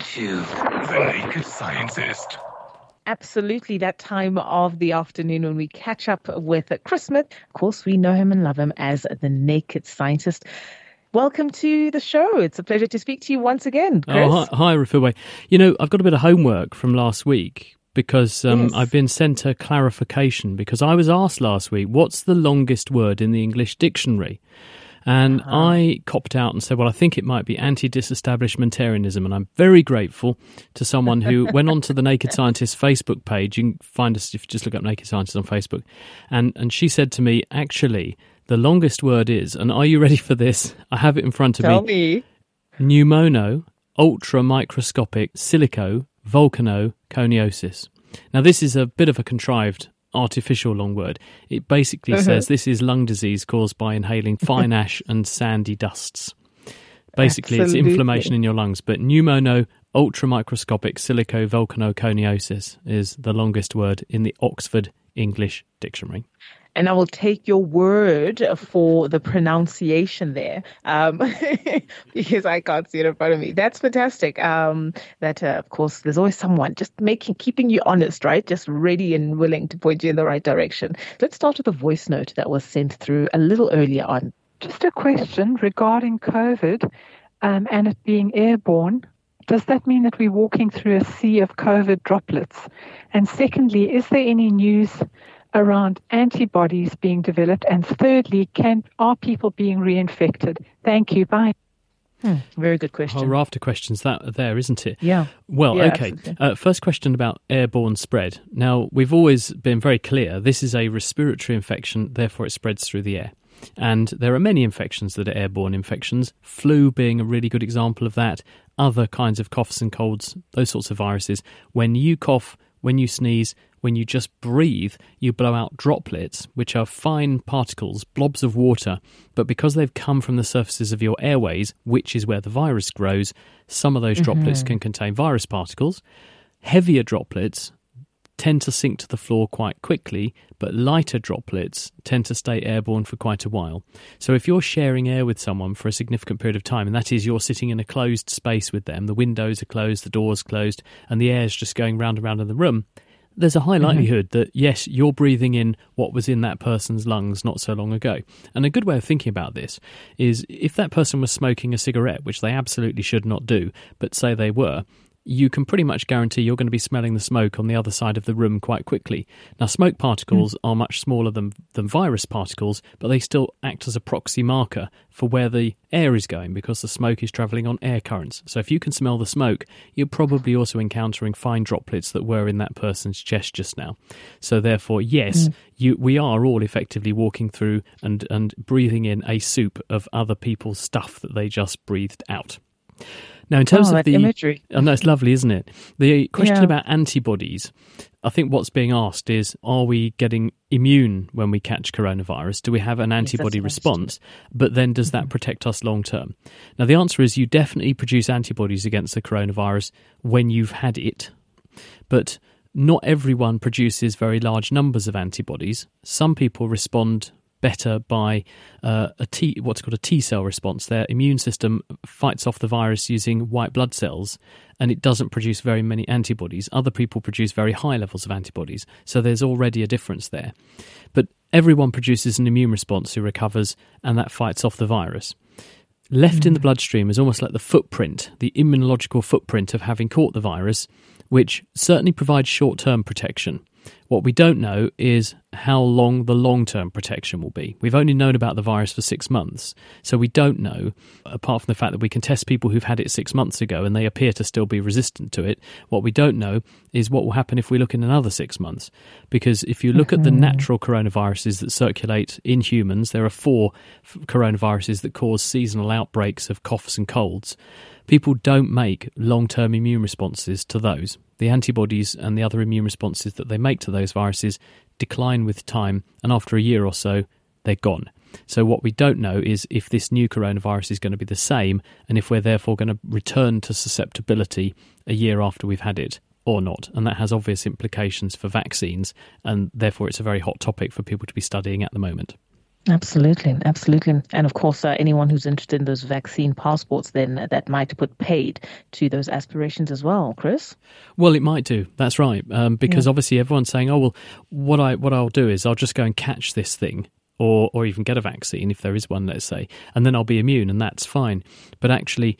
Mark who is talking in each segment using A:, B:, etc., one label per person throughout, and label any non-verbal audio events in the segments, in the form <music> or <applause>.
A: 702. The Naked Scientist.
B: Absolutely, that time of the afternoon when we catch up with Chris Smith. Of course, we know him and love him as the Naked Scientist. Welcome to the show. It's a pleasure to speak to you once again, Chris.
C: Oh, hi, hi Refilwe. You know, I've got a bit of homework from last week because um,
B: Yes.
C: I've been sent a clarification because I was asked last week, what's the longest word in the English dictionary? And
B: Uh-huh.
C: I copped out and said, well, I think it might be anti disestablishmentarianism. And I'm very grateful to someone who <laughs> went onto the Naked Scientist Facebook page. You can find us if you just look up Naked Scientist on Facebook. And, and she said to me, actually, the longest word is, and are you ready for this? I have it in front of
B: Tell
C: me
B: me.
C: pneumono ultra microscopic silico volcano coniosis. Now, this is a bit of a contrived artificial long word. It basically uh-huh. says this is lung disease caused by inhaling <laughs> fine ash and sandy dusts. Basically,
B: Absolutely.
C: it's inflammation in your lungs, but pneumono ultra microscopic silico volcanoconiosis is the longest word in the Oxford English Dictionary.
B: And I will take your word for the pronunciation there, um, <laughs> because I can't see it in front of me. That's fantastic. Um, that, uh, of course, there's always someone just making, keeping you honest, right? Just ready and willing to point you in the right direction. Let's start with a voice note that was sent through a little earlier on.
D: Just a question regarding COVID um, and it being airborne. Does that mean that we're walking through a sea of COVID droplets? And secondly, is there any news around antibodies being developed? And thirdly, can are people being reinfected? Thank you. Bye.
B: Very good question.
C: Oh, raft of questions that there, isn't it?
B: Yeah.
C: Well,
B: Yeah,
C: okay. Uh, first question about airborne spread. Now, we've always been very clear this is a respiratory infection, therefore it spreads through the air. And there are many infections that are airborne infections, flu being a really good example of that, other kinds of coughs and colds, those sorts of viruses. When you cough, when you sneeze, when you just breathe, you blow out droplets, which are fine particles, blobs of water, but because they've come from the surfaces of your airways, which is where the virus grows, some of those droplets mm-hmm. can contain virus particles. Heavier droplets tend to sink to the floor quite quickly, but lighter droplets tend to stay airborne for quite a while. So if you're sharing air with someone for a significant period of time, and that is you're sitting in a closed space with them, the windows are closed, the doors closed, and the air is just going round and round in the room, there's a high mm-hmm. likelihood that yes, you're breathing in what was in that person's lungs not so long ago. And a good way of thinking about this is if that person was smoking a cigarette, which they absolutely should not do, but say they were, you can pretty much guarantee you're going to be smelling the smoke on the other side of the room quite quickly. Now, smoke particles hmm. are much smaller than, than virus particles, but they still act as a proxy marker for where the air is going because the smoke is travelling on air currents. So, if you can smell the smoke, you're probably also encountering fine droplets that were in that person's chest just now. So, therefore, yes, hmm. you, we are all effectively walking through and, and breathing in a soup of other people's stuff that they just breathed out. Now, in terms
B: Oh,
C: of the
B: imagery.
C: Oh, I know it's lovely, isn't it? The question
B: Yeah.
C: about antibodies. I think what's being asked is: Are we getting immune when we catch coronavirus? Do we have an antibody
B: that's
C: response? But then, does that mm-hmm. protect us long term? Now, the answer is: you definitely produce antibodies against the coronavirus when you've had it, but not everyone produces very large numbers of antibodies. Some people respond better by uh, a T, what's called a T cell response. Their immune system fights off the virus using white blood cells, and it doesn't produce very many antibodies. Other people produce very high levels of antibodies, so there's already a difference there. But everyone produces an immune response who recovers, and that fights off the virus. Left in the bloodstream is almost like the footprint, the immunological footprint of having caught the virus, which certainly provides short term protection. What we don't know is how long the long term protection will be. We've only known about the virus for six months, so we don't know, apart from the fact that we can test people who've had it six months ago and they appear to still be resistant to it. What we don't know is what will happen if we look in another six months. Because if you look mm-hmm. at the <laughs> natural coronaviruses that circulate in humans, there are four coronaviruses that cause seasonal outbreaks of coughs and colds people don't make long term immune responses to those. The antibodies and the other immune responses that they make to those viruses decline with time, and after a year or so, they're gone. So, what we don't know is if this new coronavirus is going to be the same, and if we're therefore going to return to susceptibility a year after we've had it or not. And that has obvious implications for vaccines, and therefore it's a very hot topic for people to be studying at the moment.
B: Absolutely, absolutely. And of course, uh, anyone who's interested in those vaccine passports, then uh, that might put paid to those aspirations as well, Chris.
C: Well, it might do. That's right. Um, because yeah. obviously everyone's saying, oh, well, what, I, what I'll do is I'll just go and catch this thing or, or even get a vaccine if there is one, let's say, and then I'll be immune and that's fine. But actually,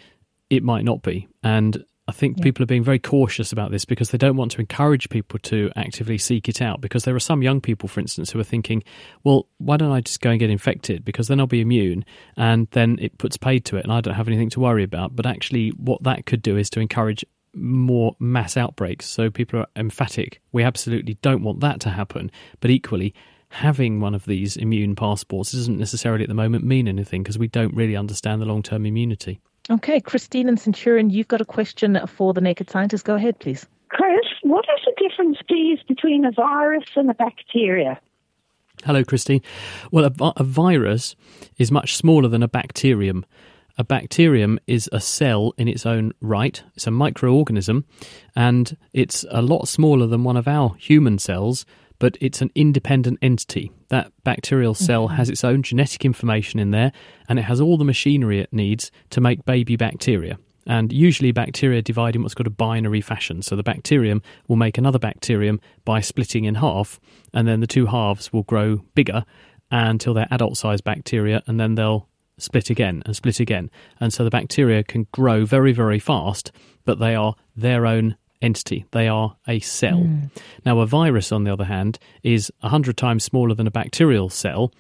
C: it might not be. And I think yeah. people are being very cautious about this because they don't want to encourage people to actively seek it out. Because there are some young people, for instance, who are thinking, well, why don't I just go and get infected? Because then I'll be immune and then it puts paid to it and I don't have anything to worry about. But actually, what that could do is to encourage more mass outbreaks. So people are emphatic. We absolutely don't want that to happen. But equally, having one of these immune passports doesn't necessarily at the moment mean anything because we don't really understand the long term immunity.
B: Okay, Christine and Centurion, you've got a question for the Naked Scientist. Go ahead, please.
E: Chris, what is the difference, please, between a virus and a bacteria?
C: Hello, Christine. Well, a, a virus is much smaller than a bacterium. A bacterium is a cell in its own right. It's a microorganism, and it's a lot smaller than one of our human cells, but it's an independent entity. That bacterial cell mm-hmm. has its own genetic information in there, and it has all the machinery it needs to make baby bacteria. And usually, bacteria divide in what's called a binary fashion. So the bacterium will make another bacterium by splitting in half, and then the two halves will grow bigger until they're adult sized bacteria, and then they'll split again and split again. And so the bacteria can grow very, very fast, but they are their own entity. They are a cell. Mm. Now, a virus, on the other hand, is 100 times smaller than a bacterial cell,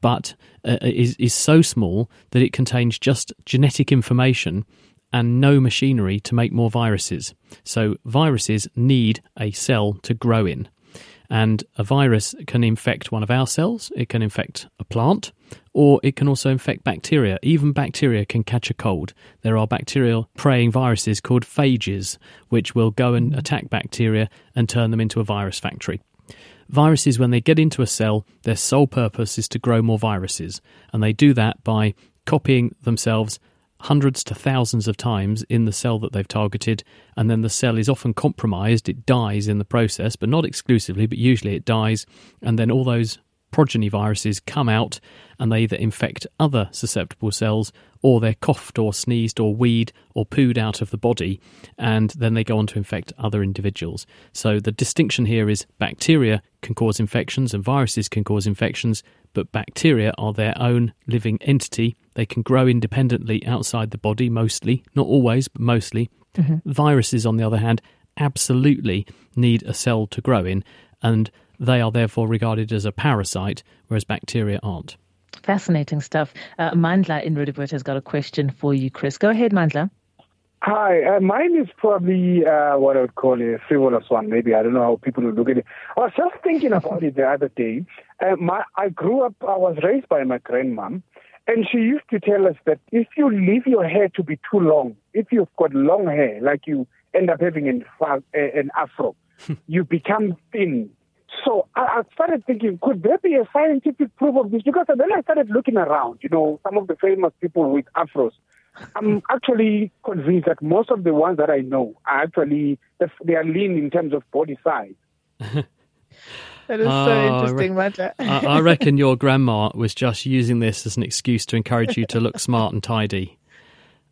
C: but uh, is, is so small that it contains just genetic information and no machinery to make more viruses. So, viruses need a cell to grow in. And a virus can infect one of our cells, it can infect a plant, or it can also infect bacteria. Even bacteria can catch a cold. There are bacterial preying viruses called phages, which will go and attack bacteria and turn them into a virus factory. Viruses, when they get into a cell, their sole purpose is to grow more viruses, and they do that by copying themselves hundreds to thousands of times in the cell that they've targeted, and then the cell is often compromised. It dies in the process, but not exclusively, but usually it dies, and then all those progeny viruses come out and they either infect other susceptible cells or they're coughed or sneezed or weed or pooed out of the body and then they go on to infect other individuals. So the distinction here is bacteria can cause infections and viruses can cause infections, but bacteria are their own living entity. They can grow independently outside the body mostly, not always, but mostly. Mm-hmm. Viruses, on the other hand, absolutely need a cell to grow in and they are therefore regarded as a parasite, whereas bacteria aren't.
B: Fascinating stuff. Uh, Mandla in Roodepoort has got a question for you, Chris. Go ahead, Mandla.
F: Hi, uh, mine is probably uh, what I would call a frivolous one. Maybe I don't know how people would look at it. I was just thinking about it the other day. Uh, my, I grew up. I was raised by my grandmom, and she used to tell us that if you leave your hair to be too long, if you've got long hair, like you end up having an, an afro, <laughs> you become thin. So I, I, started thinking, could there be a scientific proof of this? Because then I started looking around, you know, some of the famous people with afros. I'm <laughs> actually convinced that most of the ones that I know are actually, they are lean in terms of body size. <laughs>
B: That is so oh, interesting, I,
C: I reckon <laughs> your grandma was just using this as an excuse to encourage you to look smart and tidy.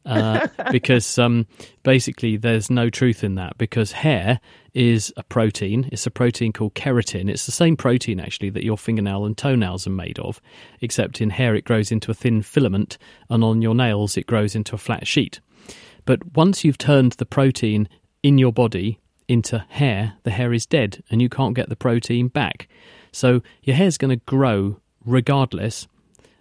C: Uh, because um, basically there's no truth in that because hair is a protein. It's a protein called keratin. It's the same protein actually that your fingernail and toenails are made of, except in hair it grows into a thin filament, and on your nails it grows into a flat sheet. But once you've turned the protein in your body into hair, the hair is dead and you can't get the protein back. So your hair's going to grow regardless,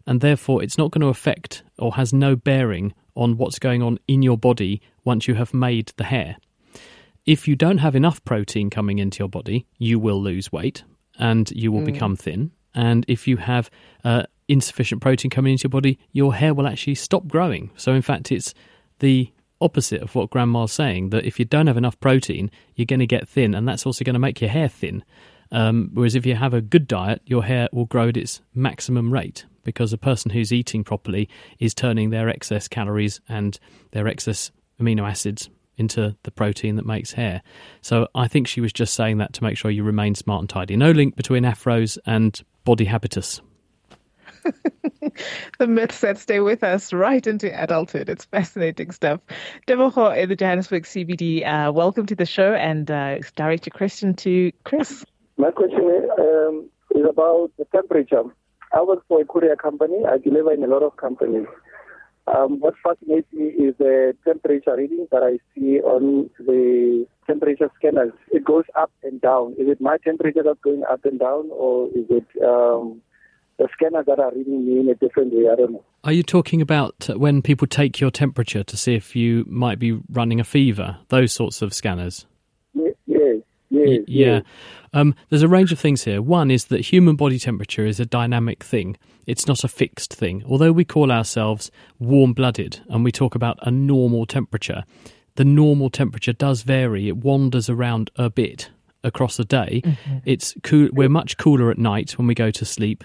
C: and therefore it's not going to affect or has no bearing on what's going on in your body once you have made the hair. If you don't have enough protein coming into your body, you will lose weight and you will become thin. And if you have uh, insufficient protein coming into your body, your hair will actually stop growing. So, in fact, it's the opposite of what grandma's saying that if you don't have enough protein, you're going to get thin, and that's also going to make your hair thin. Um, whereas if you have a good diet, your hair will grow at its maximum rate because a person who's eating properly is turning their excess calories and their excess amino acids into the protein that makes hair. So I think she was just saying that to make sure you remain smart and tidy. No link between afros and body habitus. <laughs>
B: the myths that stay with us right into adulthood. It's fascinating stuff. Tebogo in the Johannesburg CBD, uh, welcome to the show and uh, direct your question to Chris.
G: My question is, um, is about the temperature. I work for a courier company. I deliver in a lot of companies. Um, what fascinates me is the temperature reading that I see on the temperature scanners. It goes up and down. Is it my temperature that's going up and down, or is it um, the scanners that are reading me in a different way? I don't know.
C: Are you talking about when people take your temperature to see if you might be running a fever? Those sorts of scanners?
G: Ye- Yes, yes,
C: Y- yeah.
G: yes.
C: Um, there's a range of things here. One is that human body temperature is a dynamic thing. It's not a fixed thing. Although we call ourselves warm blooded and we talk about a normal temperature, the normal temperature does vary. It wanders around a bit across the day. It's cool. We're much cooler at night when we go to sleep.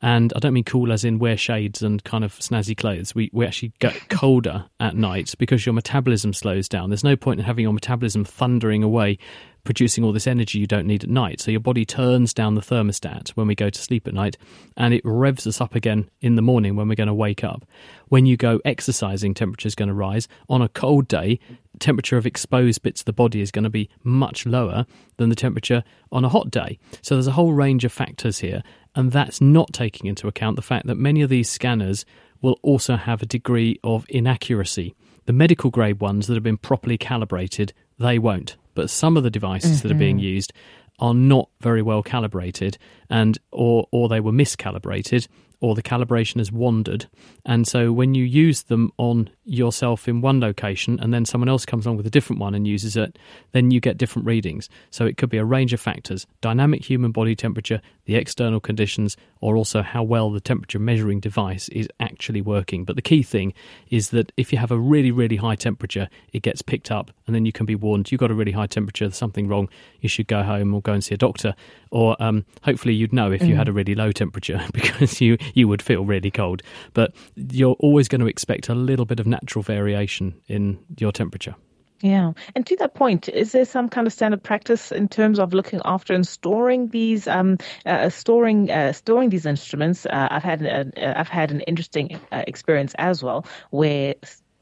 C: And I don't mean cool as in wear shades and kind of snazzy clothes. We, we actually get <laughs> colder at night because your metabolism slows down. There's no point in having your metabolism thundering away, producing all this energy you don't need at night. So your body turns down the thermostat when we go to sleep at night and it revs us up again in the morning when we're going to wake up. When you go exercising, temperature is going to rise. On a cold day, temperature of exposed bits of the body is going to be much lower than the temperature on a hot day. So there's a whole range of factors here, and that's not taking into account the fact that many of these scanners will also have a degree of inaccuracy. The medical grade ones that have been properly calibrated, they won't. But some of the devices that are being mm-hmm. used are not very well calibrated and or or they were miscalibrated or the calibration has wandered. And so when you use them on yourself in one location and then someone else comes along with a different one and uses it then you get different readings. So it could be a range of factors dynamic human body temperature the external conditions or also how well the temperature measuring device is actually working. But the key thing is that if you have a really really high temperature it gets picked up and then you can be warned you've got a really high temperature there's something wrong you should go home or go and see a doctor. Or um, hopefully you'd know if you had a really low temperature <laughs> because you you would feel really cold but you're always going to expect a little bit of natural variation in your temperature
B: Yeah. And to that point, is there some kind of standard practice in terms of looking after and storing these, um, uh, storing, uh, storing these instruments? Uh, I've had, an, uh, I've had an interesting uh, experience as well, where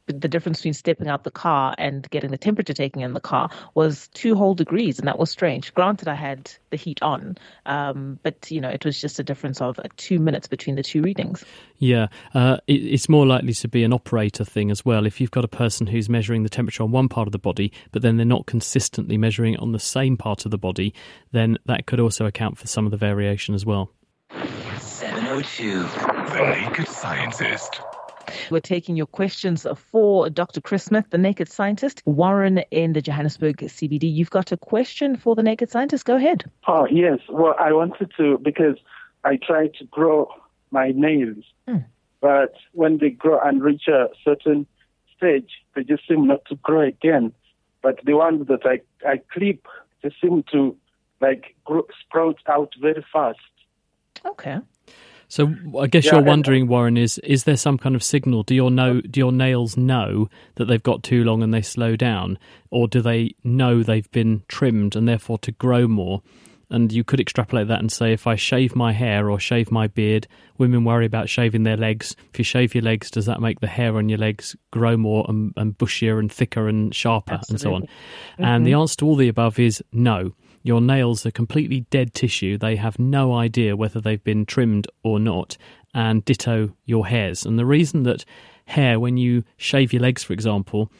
B: the difference between stepping out the car and getting the temperature taken in the car was two whole degrees, and that was strange. Granted, I had the heat on, um, but you know, it was just a difference of uh, two minutes between the two readings.
C: Yeah, uh, it, it's more likely to be an operator thing as well. If you've got a person who's measuring the temperature on one part of the body, but then they're not consistently measuring it on the same part of the body, then that could also account for some of the variation as well.
A: 702. The Naked Scientist.
B: We're taking your questions for Dr. Chris Smith, the Naked Scientist. Warren in the Johannesburg CBD. You've got a question for the Naked Scientist. Go ahead.
H: Oh, yes. Well, I wanted to, because I try to grow my nails, hmm. but when they grow and reach a certain stage, they just seem not to grow again. But the ones that I, I clip, they seem to like grow, sprout out very fast.
B: Okay.
C: So I guess
H: Yeah,
C: you're wondering, Warren, is is there some kind of signal? Do your know do your nails know that they've got too long and they slow down, or do they know they've been trimmed and therefore to grow more? And you could extrapolate that and say, if I shave my hair or shave my beard, women worry about shaving their legs. If you shave your legs, does that make the hair on your legs grow more and, and bushier and thicker and sharper and so on? And the mm-hmm. answer to all the above is no. Your nails are completely dead tissue. They have no idea whether they've been trimmed or not, and ditto your hairs. And the reason that hair, when you shave your legs, for example,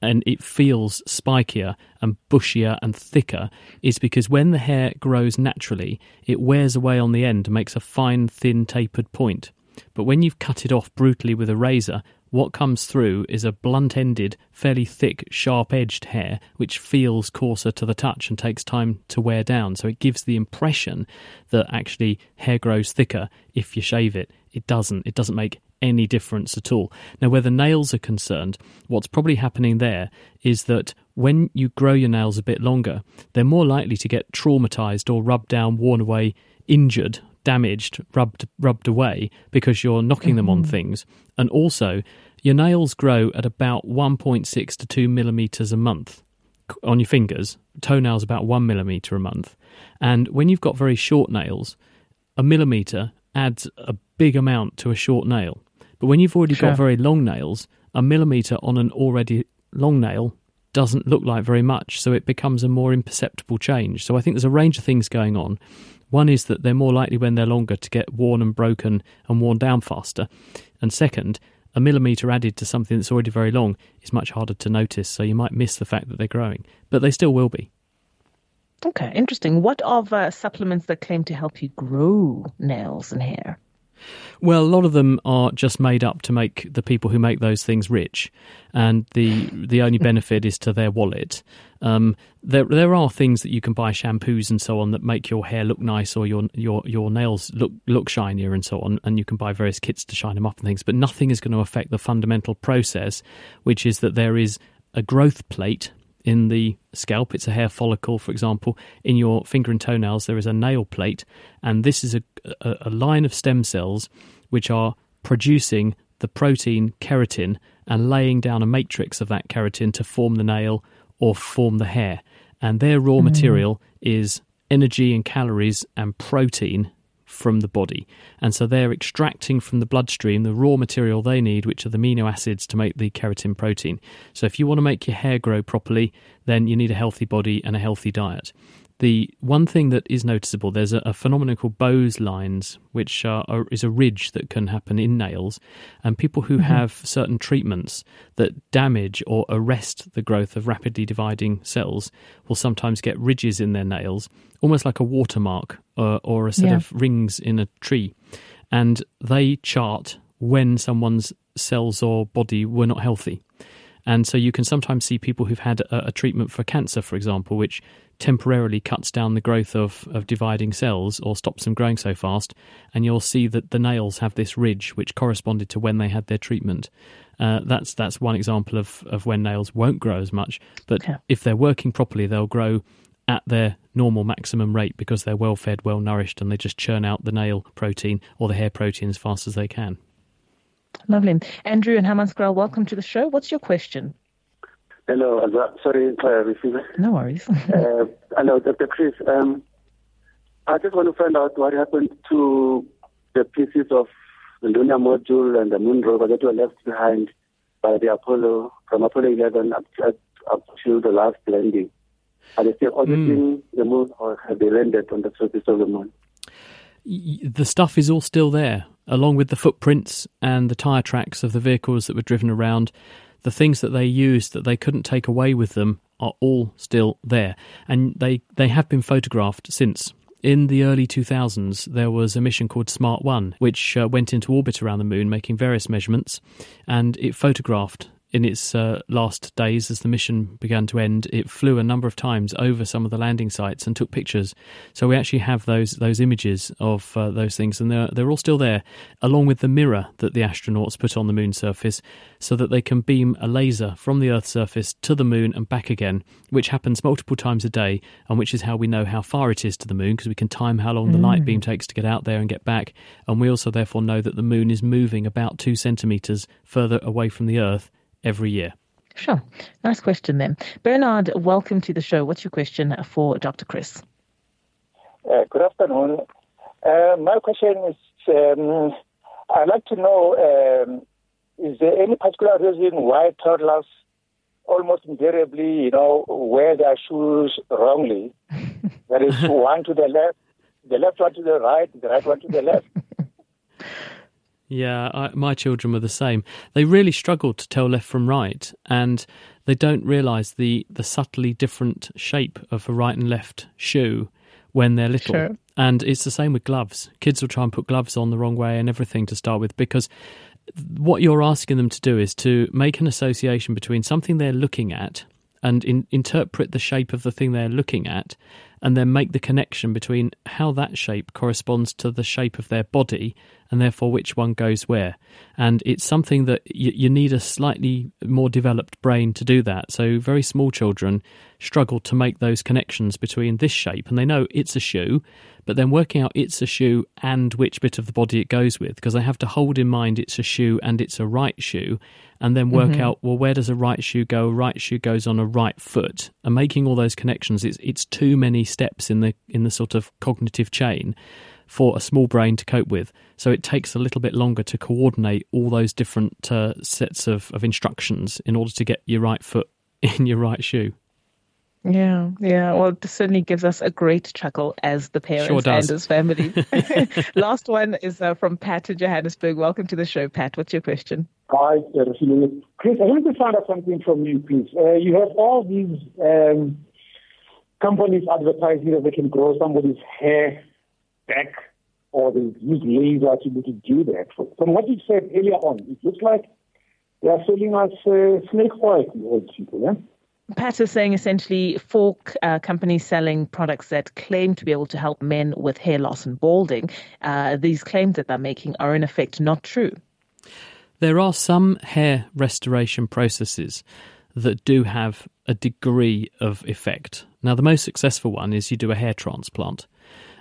C: and it feels spikier and bushier and thicker is because when the hair grows naturally, it wears away on the end and makes a fine, thin, tapered point. But when you've cut it off brutally with a razor, what comes through is a blunt ended, fairly thick, sharp edged hair, which feels coarser to the touch and takes time to wear down. So it gives the impression that actually hair grows thicker if you shave it. It doesn't. It doesn't make any difference at all. Now, where the nails are concerned, what's probably happening there is that when you grow your nails a bit longer, they're more likely to get traumatized or rubbed down, worn away, injured, damaged, rubbed rubbed away because you're knocking mm-hmm. them on mm-hmm. things. And also, your nails grow at about 1.6 to 2 millimeters a month on your fingers. Toenails about 1 millimeter a month. And when you've got very short nails, a millimeter adds a big amount to a short nail. But when you've already sure. got very long nails, a millimetre on an already long nail doesn't look like very much, so it becomes a more imperceptible change. So I think there's a range of things going on. One is that they're more likely when they're longer to get worn and broken and worn down faster. And second, a millimetre added to something that's already very long is much harder to notice, so you might miss the fact that they're growing. But they still will be.
B: Okay, interesting. What of uh, supplements that claim to help you grow nails and hair?
C: Well, a lot of them are just made up to make the people who make those things rich, and the the only <laughs> benefit is to their wallet. Um, there there are things that you can buy, shampoos and so on, that make your hair look nice or your your your nails look look shinier and so on, and you can buy various kits to shine them up and things. But nothing is going to affect the fundamental process, which is that there is a growth plate in the scalp. It's a hair follicle, for example. In your finger and toenails, there is a nail plate, and this is a, a, a line of stem cells which are producing the protein keratin and laying down a matrix of that keratin to form the nail or form the hair. And their raw mm. material is energy and calories and protein from the body. And so they're extracting from the bloodstream the raw material they need, which are the amino acids to make the keratin protein. So if you want to make your hair grow properly, then you need a healthy body and a healthy diet the one thing that is noticeable there's a, a phenomenon called Beau's lines, which are, are, is a ridge that can happen in nails, and people who mm-hmm. have certain treatments that damage or arrest the growth of rapidly dividing cells will sometimes get ridges in their nails, almost like a watermark or, or a set yeah. of rings in a tree, and they chart when someone's cells or body were not healthy. And so you can sometimes see people who've had a, a treatment for cancer, for example, which temporarily cuts down the growth of, of dividing cells or stops them growing so fast, and you'll see that the nails have this ridge which corresponded to when they had their treatment. Uh, that's that's one example of, of when nails won't grow as much, but yeah. if they're working properly, they'll grow at their normal maximum rate because they're well fed, well nourished, and they just churn out the nail protein or the hair protein as fast as they can.
B: Lovely. Andrew and Hammanskraal, welcome to the show. What's your question?
G: Hello, sorry, uh,
B: No worries. <laughs>
G: uh, hello, Dr. Chris. Um, I just want to find out what happened to the pieces of the lunar module and the moon rover that were left behind by the Apollo from Apollo 11 up, up to the last landing. Are they still auditing mm. the moon, or have they landed on the surface of the moon?
C: The stuff is all still there, along with the footprints and the tyre tracks of the vehicles that were driven around the things that they used that they couldn't take away with them are all still there. And they, they have been photographed since. In the early 2000s, there was a mission called Smart 1, which uh, went into orbit around the moon, making various measurements, and it photographed in its uh, last days, as the mission began to end, it flew a number of times over some of the landing sites and took pictures. So we actually have those those images of uh, those things, and they're they're all still there, along with the mirror that the astronauts put on the moon surface, so that they can beam a laser from the Earth's surface to the moon and back again, which happens multiple times a day, and which is how we know how far it is to the moon because we can time how long mm. the light beam takes to get out there and get back, and we also therefore know that the moon is moving about two centimeters further away from the Earth every year?
B: Sure. Nice question then. Bernard, welcome to the show. What's your question for Dr. Chris?
I: Uh, good afternoon. Uh, my question is um, I'd like to know um, is there any particular reason why toddlers almost invariably, you know, wear their shoes wrongly? that is, <laughs> one to the left, the left one to the right, the right one to the left. <laughs>
C: Yeah, I, my children were the same. They really struggled to tell left from right, and they don't realise the the subtly different shape of a right and left shoe when they're little.
B: Sure.
C: And it's the same with gloves. Kids will try and put gloves on the wrong way and everything to start with because what you're asking them to do is to make an association between something they're looking at and in, interpret the shape of the thing they're looking at and then make the connection between how that shape corresponds to the shape of their body and therefore which one goes where. And it's something that you, you need a slightly more developed brain to do that. So, very small children struggle to make those connections between this shape and they know it's a shoe, but then working out it's a shoe and which bit of the body it goes with because they have to hold in mind it's a shoe and it's a right shoe and then work
B: Mhm.
C: out well where does a right shoe go a right shoe goes on a right foot and making all those connections it's it's too many steps in the in the sort of cognitive chain for a small brain to cope with so it takes a little bit longer to coordinate all those different uh, sets of, of instructions in order to get your right foot <laughs> in your right shoe
B: Yeah, yeah. Well, it certainly gives us a great chuckle as the parents
C: Sure
B: and as family. <laughs> <laughs> Last one is uh, from Pat in Johannesburg. Welcome to the show, Pat. What's your question?
J: Hi, Chris, I wanted to find out something from you, please. Uh, you have all these um, companies advertising that they can grow somebody's hair back or they use laser to, to do that. From what you said earlier on, it looks like they are selling us uh, snake oil to old people, yeah?
B: Pat is saying essentially four uh, companies selling products that claim to be able to help men with hair loss and balding. Uh, these claims that they're making are in effect not true.
C: There are some hair restoration processes that do have a degree of effect. Now, the most successful one is you do a hair transplant.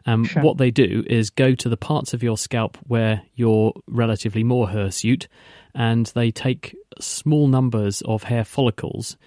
C: Um,
B: Sure.
C: What they do is go to the parts of your scalp where you're relatively more hirsute, and they take small numbers of hair follicles.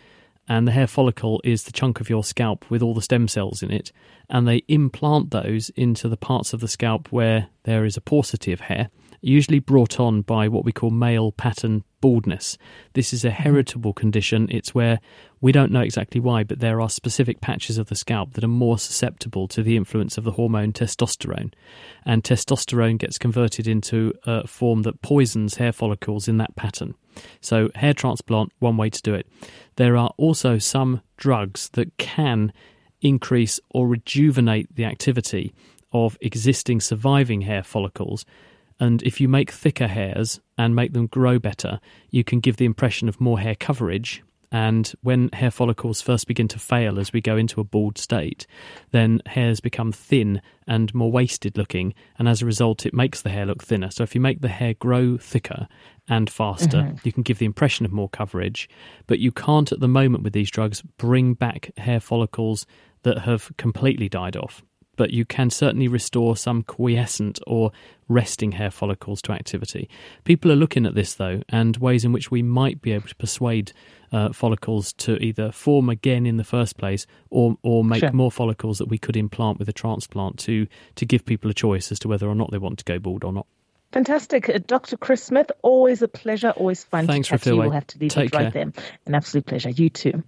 C: And the hair follicle is the chunk of your scalp with all the stem cells in it, and they implant those into the parts of the scalp where there is a paucity of hair, usually brought on by what we call male pattern baldness. This is a mm-hmm. heritable condition. It's where we don't know exactly why, but there are specific patches of the scalp that are more susceptible to the influence of the hormone testosterone. And testosterone gets converted into a form that poisons hair follicles in that pattern. So, hair transplant, one way to do it. There are also some drugs that can increase or rejuvenate the activity of existing surviving hair follicles. And if you make thicker hairs and make them grow better, you can give the impression of more hair coverage. And when hair follicles first begin to fail as we go into a bald state, then hairs become thin and more wasted looking. And as a result, it makes the hair look thinner. So if you make the hair grow thicker and faster,
B: Mhm.
C: you can give the impression of more coverage. But you can't at the moment with these drugs bring back hair follicles that have completely died off. But you can certainly restore some quiescent or resting hair follicles to activity. People are looking at this though, and ways in which we might be able to persuade uh, follicles to either form again in the first place, or or make
B: Sure.
C: more follicles that we could implant with a transplant to to give people a choice as to whether or not they want to go bald or not.
B: Fantastic. Uh, Dr. Chris Smith, always a pleasure, always fun
C: Thanks,
B: to chat to you. We'll have to leave
C: Take
B: it right
C: care.
B: there. An absolute pleasure. You too.